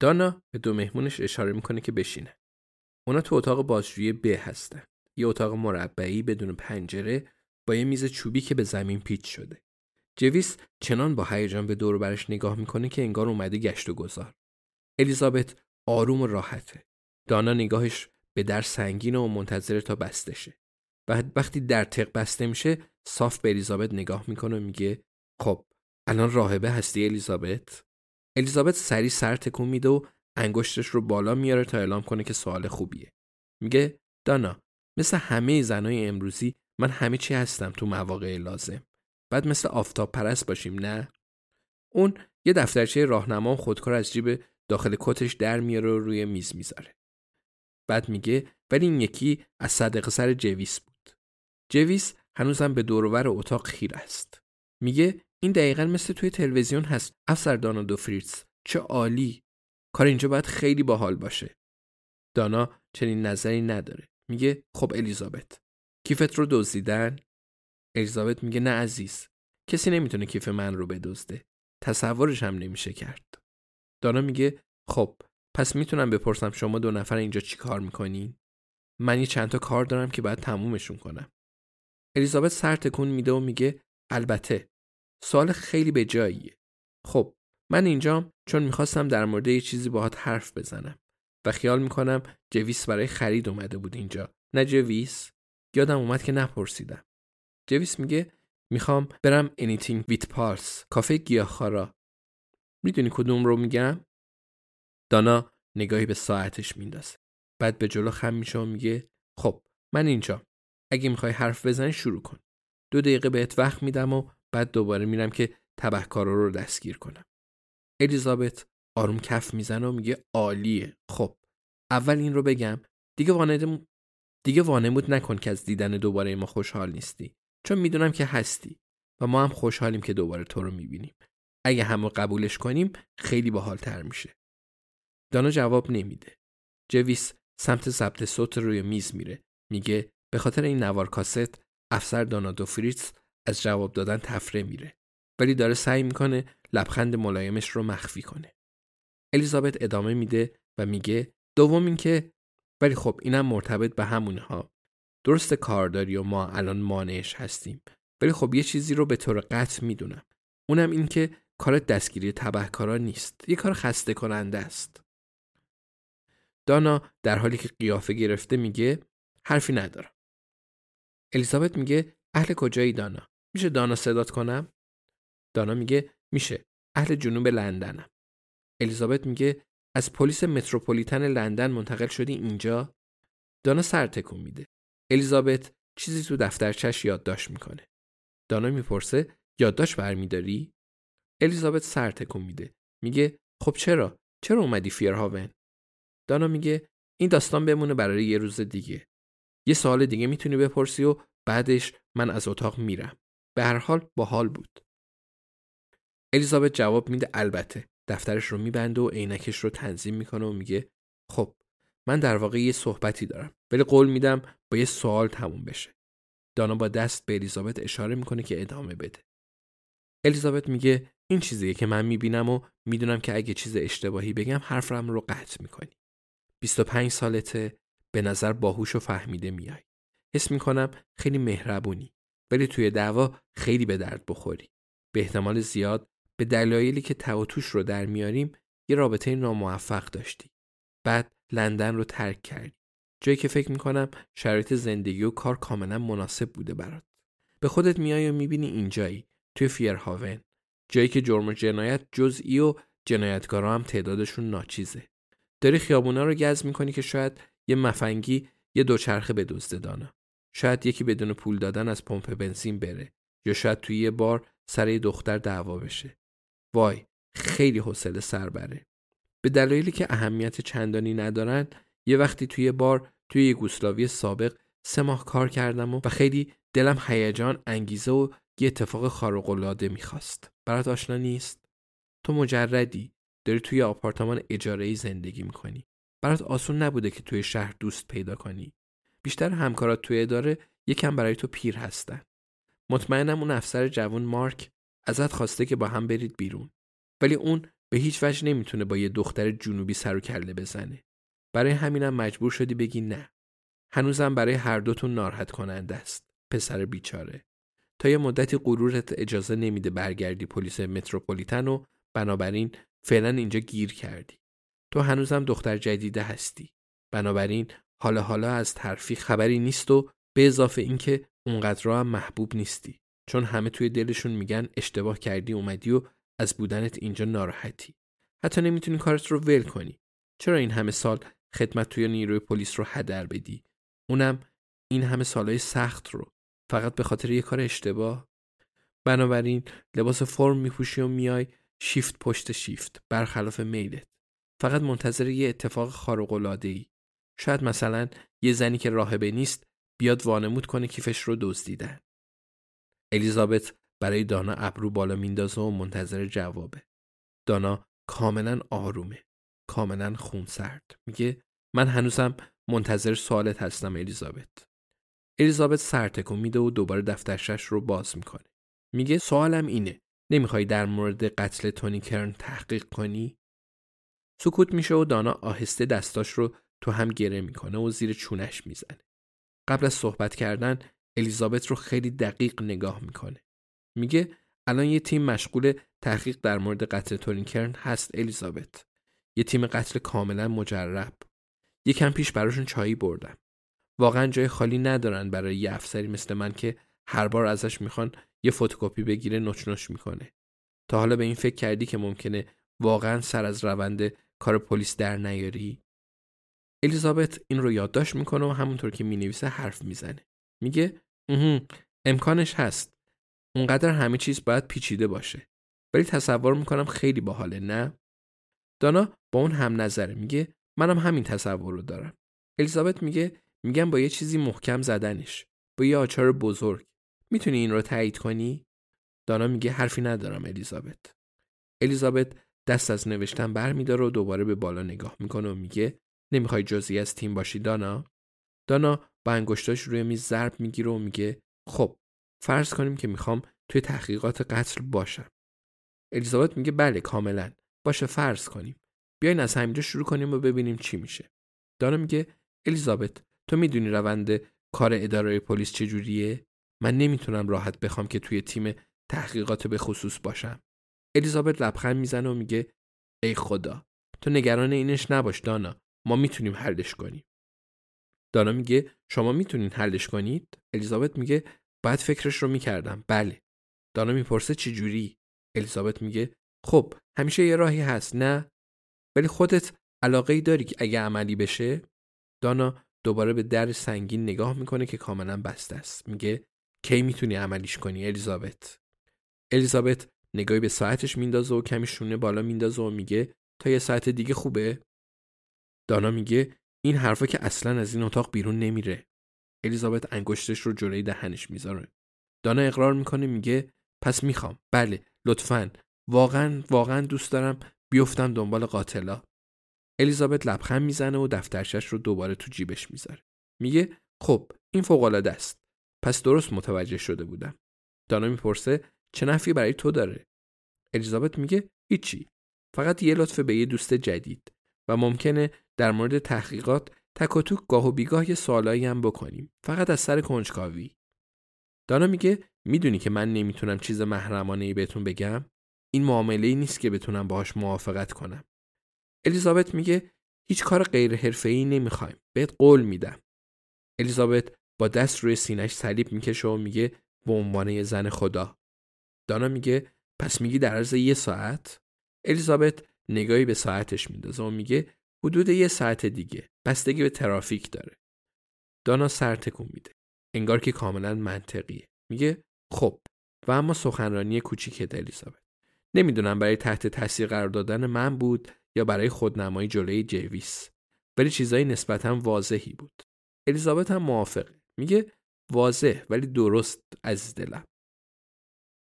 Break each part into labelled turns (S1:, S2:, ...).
S1: دانا به دو مهمونش اشاره می‌کنه که بشینه. اونا تو اتاق بازجویی ب هستن. یه اتاق مربعی بدون پنجره با یه میز چوبی که به زمین پیچ شده. جویس چنان با هیجان به دور برش نگاه می‌کنه که انگار اومده گشت و گذار. الیزابت آروم و راحته. دانا نگاهش به در سنگینه و منتظر تا بسته شه. بعد وقتی در تق بسته میشه صاف به الیزابت نگاه می‌کنه و میگه خب الان راهبه هستی الیزابت؟ الیزابت سری سر تکون میده و انگشتش رو بالا میاره تا اعلام کنه که سوال خوبیه. میگه دانا مثل همه زنای امروزی من همه چی هستم تو مواقع لازم. بعد مثل آفتاب پرست باشیم نه؟ اون یه دفترچه راهنما خودکار از جیب داخل کتش در میاره و روی میز می‌ذاره. بعد میگه ولی این یکی از صدق سر جویس بود. جویس هنوزم به دورور اتاق خیر است. میگه این دقیقا مثل توی تلویزیون هست. افسر دانا دو فریتز چه عالی. کار اینجا باید خیلی باحال باشه. دانا چنین نظری نداره. میگه خب الیزابت کیفت رو دزدیدن؟ الیزابت میگه نه عزیز. کسی نمی‌تونه کیف من رو بدزده. تصورش هم نمیشه کرد. دانا میگه خب پس می‌تونم بپرسم شما دو نفر اینجا چی کار می‌کنین؟ من یه چند تا کار دارم که باید تمومشون کنم. الیزابت سر تکون میده و میگه البته سوال خیلی به جاییه. خب من اینجام چون می‌خواستم در مورد یه چیزی باهات حرف بزنم و خیال می‌کنم جویس برای خرید اومده بود اینجا. نه جویس؟ یادم اومد که نپرسیدم. جویس میگه می‌خوام برم anything with pulse کافه گیاهخوارا. می‌دونی کدوم رو میگم؟ دانا نگاهی به ساعتش میندازه. بعد به جلو خم میشه و میگه خب من اینجا. اگه می‌خوای حرف بزنی شروع کن. دو دقیقه بهت وقت میدم و بعد دوباره میرم که تبهکارا رو دستگیر کنم. الیزابت آروم کف می‌زنه و میگه عالیه. خب اول این رو بگم دیگه وانمود دیگه وانمود نکن که از دیدن دوباره ما خوشحال نیستی. چون می‌دونم که هستی و ما هم خوشحالیم که دوباره تو رو می‌بینیم. اگه همو قبولش کنیم خیلی باحالتر میشه. دانا جواب نمیده. جویس سمت ضبط صوت روی میز میره. میگه به خاطر این نوار کاست افسر دانا دو فریتز از جواب دادن تفره میره. ولی داره سعی می‌کنه لبخند ملایمش رو مخفی کنه. الیزابت ادامه میده و میگه دوم اینکه ولی خب اینم مرتبط به همونها. درست کارداری و ما الان مانعش هستیم. ولی خب یه چیزی رو به طور قطع می‌دونم. اونم این که کار دستگیری تبهکارا نیست. یه کار خسته کننده است. دانا در حالی که قیافه گرفته میگه حرفی ندارم. الیزابت میگه اهل کجایی دانا؟ میشه دانا صدات کنم؟ دانا میگه میشه. اهل جنوب لندنم. الیزابت میگه از پلیس متروپولیتن لندن منتقل شدی اینجا؟ دانا سر تکون میده. الیزابت چیزی تو دفترچش یادداشت می‌کنه. دانا می‌پرسه یادداشت برمیداری؟ الیزابت سر تکون میده. میگه خب چرا؟ چرا اومدی فیرهاون؟ دانا میگه این داستان بمونه برای یه روز دیگه. یه سوال دیگه می‌تونی بپرسی و بعدش من از اتاق میرم. به هر حال باحال بود. الیزابت جواب میده البته دفترش رو میبنده و عینکش رو تنظیم می‌کنه و میگه خب من در واقع یه صحبتی دارم ولی قول میدم با یه سوال تموم بشه. دانا با دست به الیزابت اشاره می‌کنه که ادامه بده. الیزابت میگه این چیزیه که من می‌بینم و می‌دونم که اگه چیز اشتباهی بگم حرفم رو قطع می‌کنی. 25 سالته به نظر باهوش و فهمیده میای. حس می‌کنم خیلی مهربونی. ولی توی دعوا خیلی به درد بخوری. به احتمال زیاد به دلایلی که تواتوش رو در میاریم یه رابطه ناموفق داشتی. بعد لندن رو ترک کردی. جایی که فکر می‌کنم شرایط زندگی و کار کاملا مناسب بوده برات. به خودت میای و می‌بینی اینجایی توی فیرهاون. جایی که جرم و جنایت جزئی و جنایتکارا هم تعدادشون ناچیزه. داری خیابونا رو گز می‌کنی که شاید یه مفنگی یه دوچرخه بدزده دانا. شاید یکی بدون پول دادن از پمپ بنزین بره یا شاید توی یه بار سر یه دختر دعوا بشه. وای خیلی حوصله سر بره. به دلایلی که اهمیت چندانی ندارن یه وقتی توی بار توی یه گوسلاوی سابق سه ماه کار کردم و, خیلی دلم هیجان انگیزه و یه اتفاق خارق العاده می‌خواست. برات آشنا نیست؟ تو مجردی. داری توی آپارتمان اجاره زندگی می‌کنی. برات آسون نبوده که توی شهر دوست پیدا کنی. بیشتر همکارات توی اداره یکم برای تو پیر هستن. مطمئنم اون افسر جوان مارک ازت خواسته که با هم برید بیرون. ولی اون به هیچ وجه نمی‌تونه با یه دختر جنوبی سر و کله بزنه. برای همینم مجبور شدی بگی نه. هنوزم برای هر دوتون ناراحت کننده است پسر بیچاره. تا یه مدتی غرورت اجازه نمیده برگردی پلیس متروپولیتن و بنابراین فعلا اینجا گیر کردی. تو هنوزم دختر جدیده هستی. بنابراین حالا حالا از ترفیق خبری نیست و به اضافه اینکه اونقدر هم محبوب نیستی. چون همه توی دلشون میگن اشتباه کردی اومدی و از بودنت اینجا ناراحتی. حتی نمی‌تونی کارت رو ول کنی. چرا این همه سال خدمت توی نیروی پلیس رو هدر بدی؟ اونم این همه سالهای سخت رو. فقط به خاطر یه کار اشتباه؟ بنابراین لباس فرم میپوشی و میای شیفت پشت شیفت برخلاف میلت. فقط منتظر یه اتفاق خارق العاده ای شاید مثلا یه زنی که راهبه نیست بیاد وانمود کنه کیفش رو دزدیدن. الیزابت برای دانا ابرو بالا میندازه و منتظر جوابه. دانا کاملا آرومه. کاملا خونسرد. میگه من هنوزم منتظر سوالت هستم الیزابت. الیزابت سر تکون میده و دوباره دفترشش رو باز می‌کنه. میگه سوالم اینه. نمی‌خوای در مورد قتل تونی کرن تحقیق کنی؟ سکوت میشه و دانا آهسته دستاش رو تو هم گره می‌کنه و زیر چونش می‌زنه. قبل از صحبت کردن الیزابت رو خیلی دقیق نگاه می‌کنه. میگه الان یه تیم مشغول تحقیق در مورد قتل تونی کرن هست الیزابت. یه تیم قتل کاملا مجرب. یکم پیش براشون چایی بردم. واقعا جای خالی ندارن برای یه افسری مثل من که هر بار ازش می‌خوان یه فتوکپی بگیره نوچ می‌کنه. تا حالا به این فکر کردی که ممکنه واقعا سر از روند کار پلیس در نیاری؟ الیزابت این رو یادداشت می‌کنه و همونطور که می‌نویسه حرف می‌زنه. میگه امکانش هست. اونقدر همه چیز باید پیچیده باشه. ولی تصور می‌کنم خیلی باحاله نه؟ دانا با اون هم نظره میگه منم همین تصور رو دارم. الیزابت میگه میگم با یه چیزی محکم زدنش. با یه آچار بزرگ. می‌تونی این رو تایید کنی؟ دانا میگه حرفی ندارم الیزابت. الیزابت دست از نوشتن برمیداره و دوباره به بالا نگاه می‌کنه و میگه نمی‌خوای جزئی از تیم باشی دانا؟ دانا با انگشتاش روی میز ضرب می‌گیره و میگه خب فرض کنیم که می‌خوام توی تحقیقات قتل باشم. الیزابت میگه بله کاملا. باشه فرض کنیم. بیاین از همینجا شروع کنیم و ببینیم چی میشه. دانا میگه الیزابت تو می‌دونی روند کار اداره پلیس چجوریه؟ من نمی‌تونم راحت بخوام که توی تیم تحقیقات به خصوص باشم. الیزابت لبخند می‌زنه و میگه ای خدا تو نگران اینش نباش دانا. ما می‌تونیم حلش کنیم. دانا میگه شما می‌تونین حلش کنید؟ الیزابت میگه باید فکرش رو می‌کردم. بله. دانا می‌پرسه چی جوری؟ الیزابت میگه خب همیشه یه راهی هست نه؟ ولی خودت علاقه داری که اگه عملی بشه؟ دانا دوباره به در سنگین نگاه می‌کنه که کاملا بسته است. میگه کی می‌تونی عملیش کنی الیزابت؟ الیزابت نگاهی به ساعتش میندازه و کمی شونه بالا میندازه و میگه تا یه ساعت دیگه خوبه؟ دانا میگه این حرفا که اصلا از این اتاق بیرون نمیره. الیزابت انگشتش رو جلوی دهنش می‌ذاره. دانا اقرار می‌کنه میگه پس می‌خوام. بله لطفا. واقعا واقعا دوست دارم بیفتم دنبال قاتلا. الیزابت لبخند می‌زنه و دفترشش رو دوباره تو جیبش می‌ذاره. میگه خب این فوق العاده است. پس درست متوجه شده بودم. دانا می‌پرسه چه نفی برای تو داره؟ الیزابت میگه هیچی. فقط یه لطف به یه دوست جدید و ممکنه در مورد تحقیقات تک و توک گاه و بیگاه یه سوالایی هم بکنیم. فقط از سر کنجکاوی. دانا میگه می‌دونی که من نمی‌تونم چیز محرمانه ای بهتون بگم؟ این معامله ای نیست که بتونم باهاش موافقت کنم. الیزابت میگه هیچ کار غیر حرفه‌ای نمی‌خوایم. بهت قول میدم. الیزابت با دست روی سینش صلیب می‌کشه و میگه به عنوان زن خدا. دانا میگه پس میگی در عرض یه ساعت؟ الیزابت نگاهی به ساعتش میندازه و میگه حدود یه ساعت دیگه. بستگی به ترافیک داره. دانا سر تکون میده. انگار که کاملا منطقیه. میگه خب. و اما سخنرانی کوچیک الیزابت. نمی‌دونم برای تحت تاثیر قرار دادن من بود یا برای خودنمایی جلوی جویس ولی چیزایی نسبتا واضحی بود. الیزابت هم موافقه. میگه واضح ولی درست از دلم.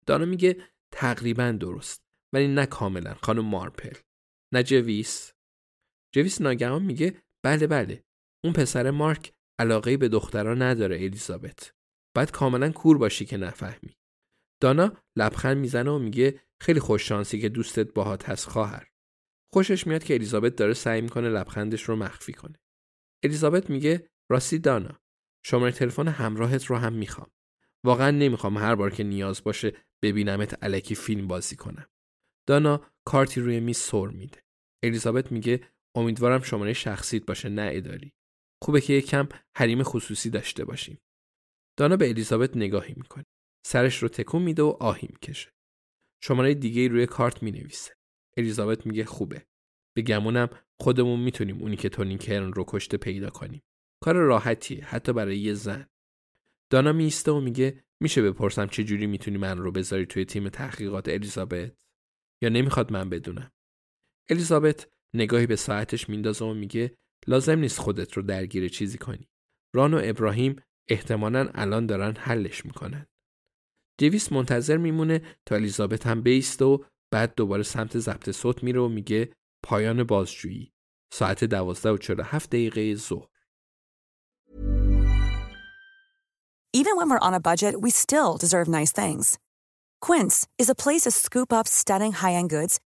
S1: دانا میگه تقریبا درست. ولی نه کاملا. خانم مارپل. نه جویس جویس ناگهان میگه بله بله اون پسر مارک علاقه به دخترها نداره الیزابت. باید کاملا کور باشی که نفهمی. دانا لبخند می‌زنه و میگه خیلی خوش شانسی که دوستت باهات هست خواهر. خوشش میاد که الیزابت داره سعی می‌کنه لبخندش رو مخفی کنه. الیزابت میگه راستی دانا شماره تلفن همراهت رو هم می‌خوام. واقعا نمی‌خوام هر بار که نیاز باشه ببینمت علکی فیلم بازی کنم. دانا کارتی روی میز سر میده. الیزابت میگه امیدوارم شماره شخصیت باشه نه اداری. خوبه که یکم حریم خصوصی داشته باشیم. دانا به الیزابت نگاهی می‌کنه. سرش رو تکون میده و آهی می‌کشه. شماره دیگه روی کارت می‌نویسه. الیزابت میگه خوبه. به گمونم خودمون می‌تونیم اونی که تونی کرن رو کشته پیدا کنیم. کار راحتیه حتی برای یه زن. دانا میسته و میگه میشه بپرسم چه جوری می‌تونی من رو بذاری توی تیم تحقیقات الیزابت؟ یا نمی‌خواد من بدونم؟ الیزابت نگاهی به ساعتش میندازه و میگه لازم نیست خودت رو درگیر چیزی کنی. ران و ابراهیم احتمالا الان دارن حلش می‌کنن. دیویس منتظر میمونه تا الیزابت هم بیسته و بعد دوباره سمت ضبط صوت میره و میگه پایان بازجویی. ساعت دوازده و چرا هفت دقیقه ظهر.
S2: Even when we're on a budget, we still deserve nice things. Quince is a place to scoop up stunning high-end goods